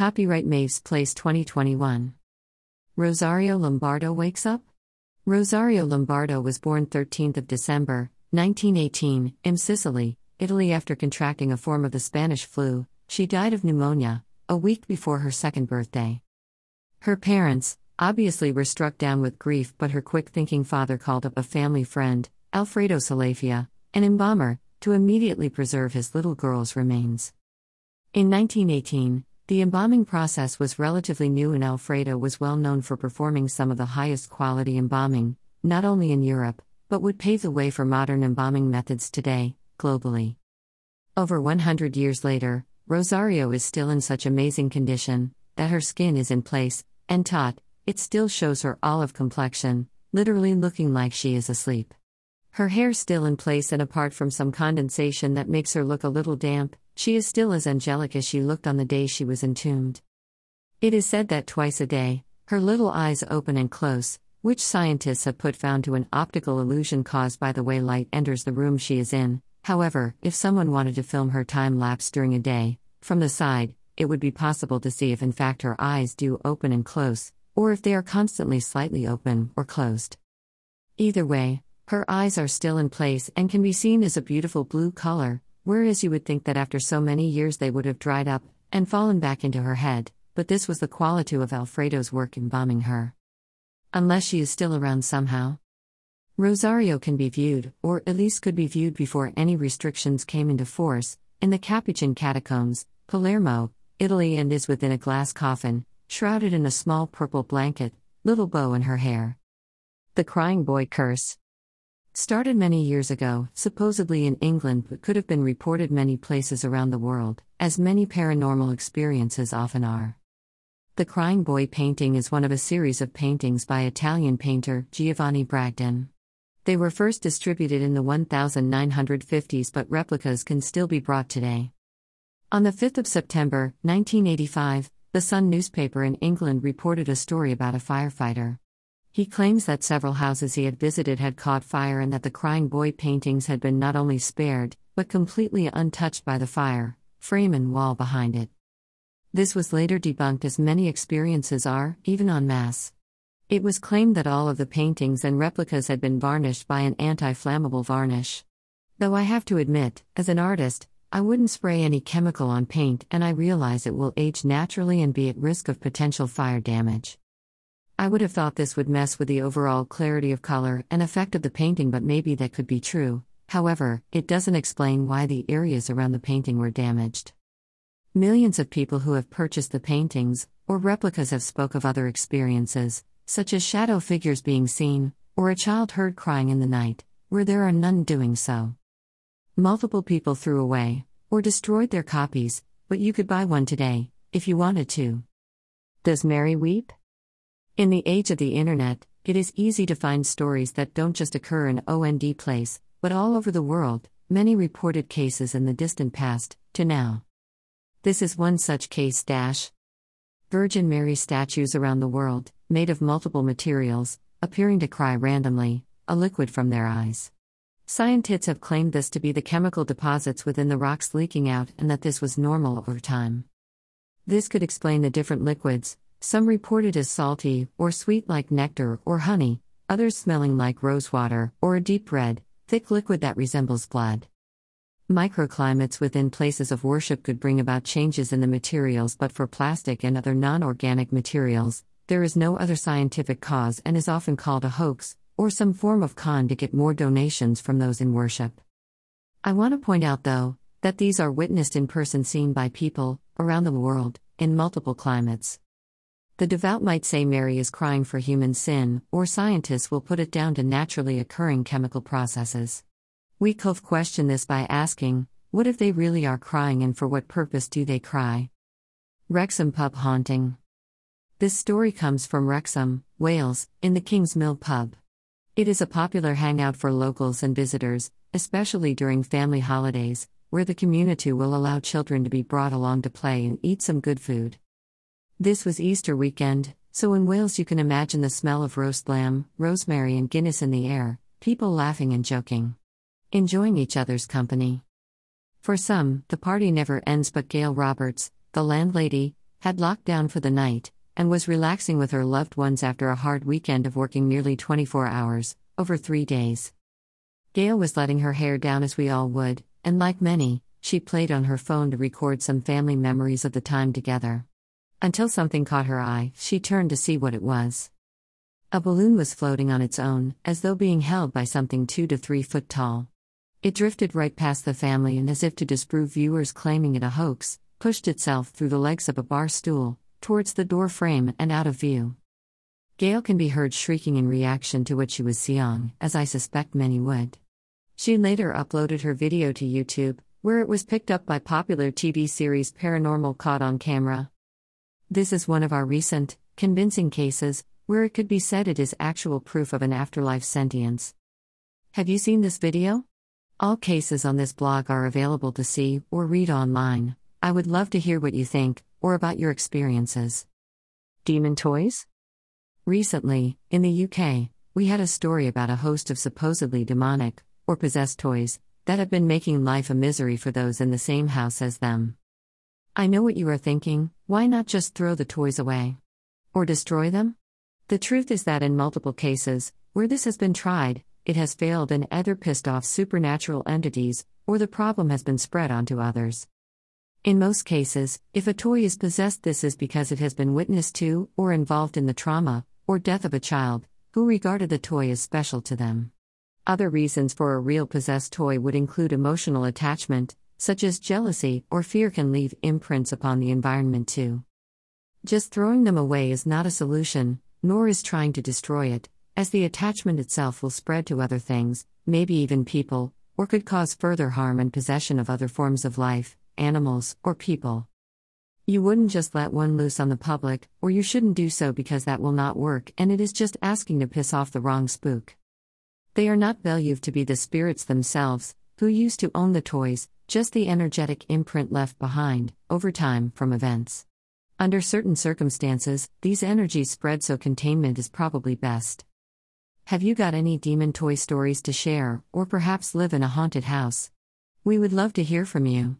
Copyright Maves Place 2021. Rosario Lombardo wakes up? Rosario Lombardo was born 13th of December, 1918, in Sicily, Italy after contracting a form of the Spanish flu. She died of pneumonia a week before her second birthday. Her parents, obviously, were struck down with grief, but her quick thinking father called up a family friend, Alfredo Salafia, an embalmer, to immediately preserve his little girl's remains. In 1918, the embalming process was relatively new, and Alfredo was well known for performing some of the highest quality embalming, not only in Europe, but would pave the way for modern embalming methods today, globally. Over 100 years later, Rosario is still in such amazing condition that her skin is in place, and taut, it still shows her olive complexion, literally looking like she is asleep. Her hair still in place and apart from some condensation that makes her look a little damp, she is still as angelic as she looked on the day she was entombed. It is said that twice a day, her little eyes open and close, which scientists have put found to an optical illusion caused by the way light enters the room she is in. However, if someone wanted to film her time lapse during a day, from the side, it would be possible to see if in fact her eyes do open and close, or if they are constantly slightly open or closed. Either way, her eyes are still in place and can be seen as a beautiful blue color, whereas you would think that after so many years they would have dried up and fallen back into her head, but this was the quality of Alfredo's work embalming her. Unless she is still around somehow. Rosario can be viewed, or at least could be viewed before any restrictions came into force, in the Capuchin catacombs, Palermo, Italy, and is within a glass coffin, shrouded in a small purple blanket, little bow in her hair. The Crying Boy Curse. Started many years ago, supposedly in England, but could have been reported many places around the world, as many paranormal experiences often are. The Crying Boy painting is one of a series of paintings by Italian painter Giovanni Bragolin. They were first distributed in the 1950s, but replicas can still be brought today. On the 5th of September, 1985, the Sun newspaper in England reported a story about a firefighter. He claims that several houses he had visited had caught fire and that the crying boy paintings had been not only spared, but completely untouched by the fire, frame and wall behind it. This was later debunked as many experiences are, even en masse. It was claimed that all of the paintings and replicas had been varnished by an anti flammable varnish. Though I have to admit, as an artist, I wouldn't spray any chemical on paint and I realize it will age naturally and be at risk of potential fire damage. I would have thought this would mess with the overall clarity of color and effect of the painting, but maybe that could be true. However, it doesn't explain why the areas around the painting were damaged. Millions of people who have purchased the paintings or replicas have spoke of other experiences, such as shadow figures being seen or a child heard crying in the night, where there are none doing so. Multiple people threw away or destroyed their copies, but you could buy one today if you wanted to. Does Mary weep? In the age of the internet, it is easy to find stories that don't just occur in OND place, but all over the world, many reported cases in the distant past, to now. This is one such case. Dash. Virgin Mary statues around the world, made of multiple materials, appearing to cry randomly, a liquid from their eyes. Scientists have claimed this to be the chemical deposits within the rocks leaking out and that this was normal over time. This could explain the different liquids, some reported as salty or sweet like nectar or honey, others smelling like rosewater or a deep red, thick liquid that resembles blood. Microclimates within places of worship could bring about changes in the materials, but for plastic and other non organic materials, there is no other scientific cause and is often called a hoax, or some form of con to get more donations from those in worship. I want to point out, though, that these are witnessed in person seen by people, around the world, in multiple climates. The devout might say Mary is crying for human sin, or scientists will put it down to naturally occurring chemical processes. We Kove question this by asking, what if they really are crying and for what purpose do they cry? Wrexham Pub Haunting. This story comes from Wrexham, Wales, in the King's Mill Pub. It is a popular hangout for locals and visitors, especially during family holidays, where the community will allow children to be brought along to play and eat some good food. This was Easter weekend, so in Wales you can imagine the smell of roast lamb, rosemary, and Guinness in the air, people laughing and joking. Enjoying each other's company. For some, the party never ends, but Gail Roberts, the landlady, had locked down for the night, and was relaxing with her loved ones after a hard weekend of working nearly 24 hours, over three days. Gail was letting her hair down as we all would, and like many, she played on her phone to record some family memories of the time together. Until something caught her eye, she turned to see what it was. A balloon was floating on its own, as though being held by something two to three foot tall. It drifted right past the family and, as if to disprove viewers claiming it a hoax, pushed itself through the legs of a bar stool, towards the door frame and out of view. Gail can be heard shrieking in reaction to what she was seeing, as I suspect many would. She later uploaded her video to YouTube, where it was picked up by popular TV series Paranormal Caught on Camera. This is one of our recent, convincing cases, where it could be said it is actual proof of an afterlife sentience. Have you seen this video? All cases on this blog are available to see or read online. I would love to hear what you think, or about your experiences. Demon toys? Recently, in the UK, we had a story about a host of supposedly demonic, or possessed toys, that have been making life a misery for those in the same house as them. I know what you are thinking why not just throw the toys away? Or destroy them? The truth is that in multiple cases, where this has been tried, it has failed and either pissed off supernatural entities, or the problem has been spread onto others. In most cases, if a toy is possessed, this is because it has been witnessed to, or involved in the trauma, or death of a child, who regarded the toy as special to them. Other reasons for a real possessed toy would include emotional attachment, such as jealousy or fear, can leave imprints upon the environment too. Just throwing them away is not a solution, nor is trying to destroy it, as the attachment itself will spread to other things, maybe even people, or could cause further harm and possession of other forms of life, animals, or people. You wouldn't just let one loose on the public, or you shouldn't do so because that will not work and it is just asking to piss off the wrong spook. They are not believed to be the spirits themselves, who used to own the toys, just the energetic imprint left behind, over time, from events. Under certain circumstances, these energies spread so containment is probably best. Have you got any demon toy stories to share, or perhaps live in a haunted house? We would love to hear from you.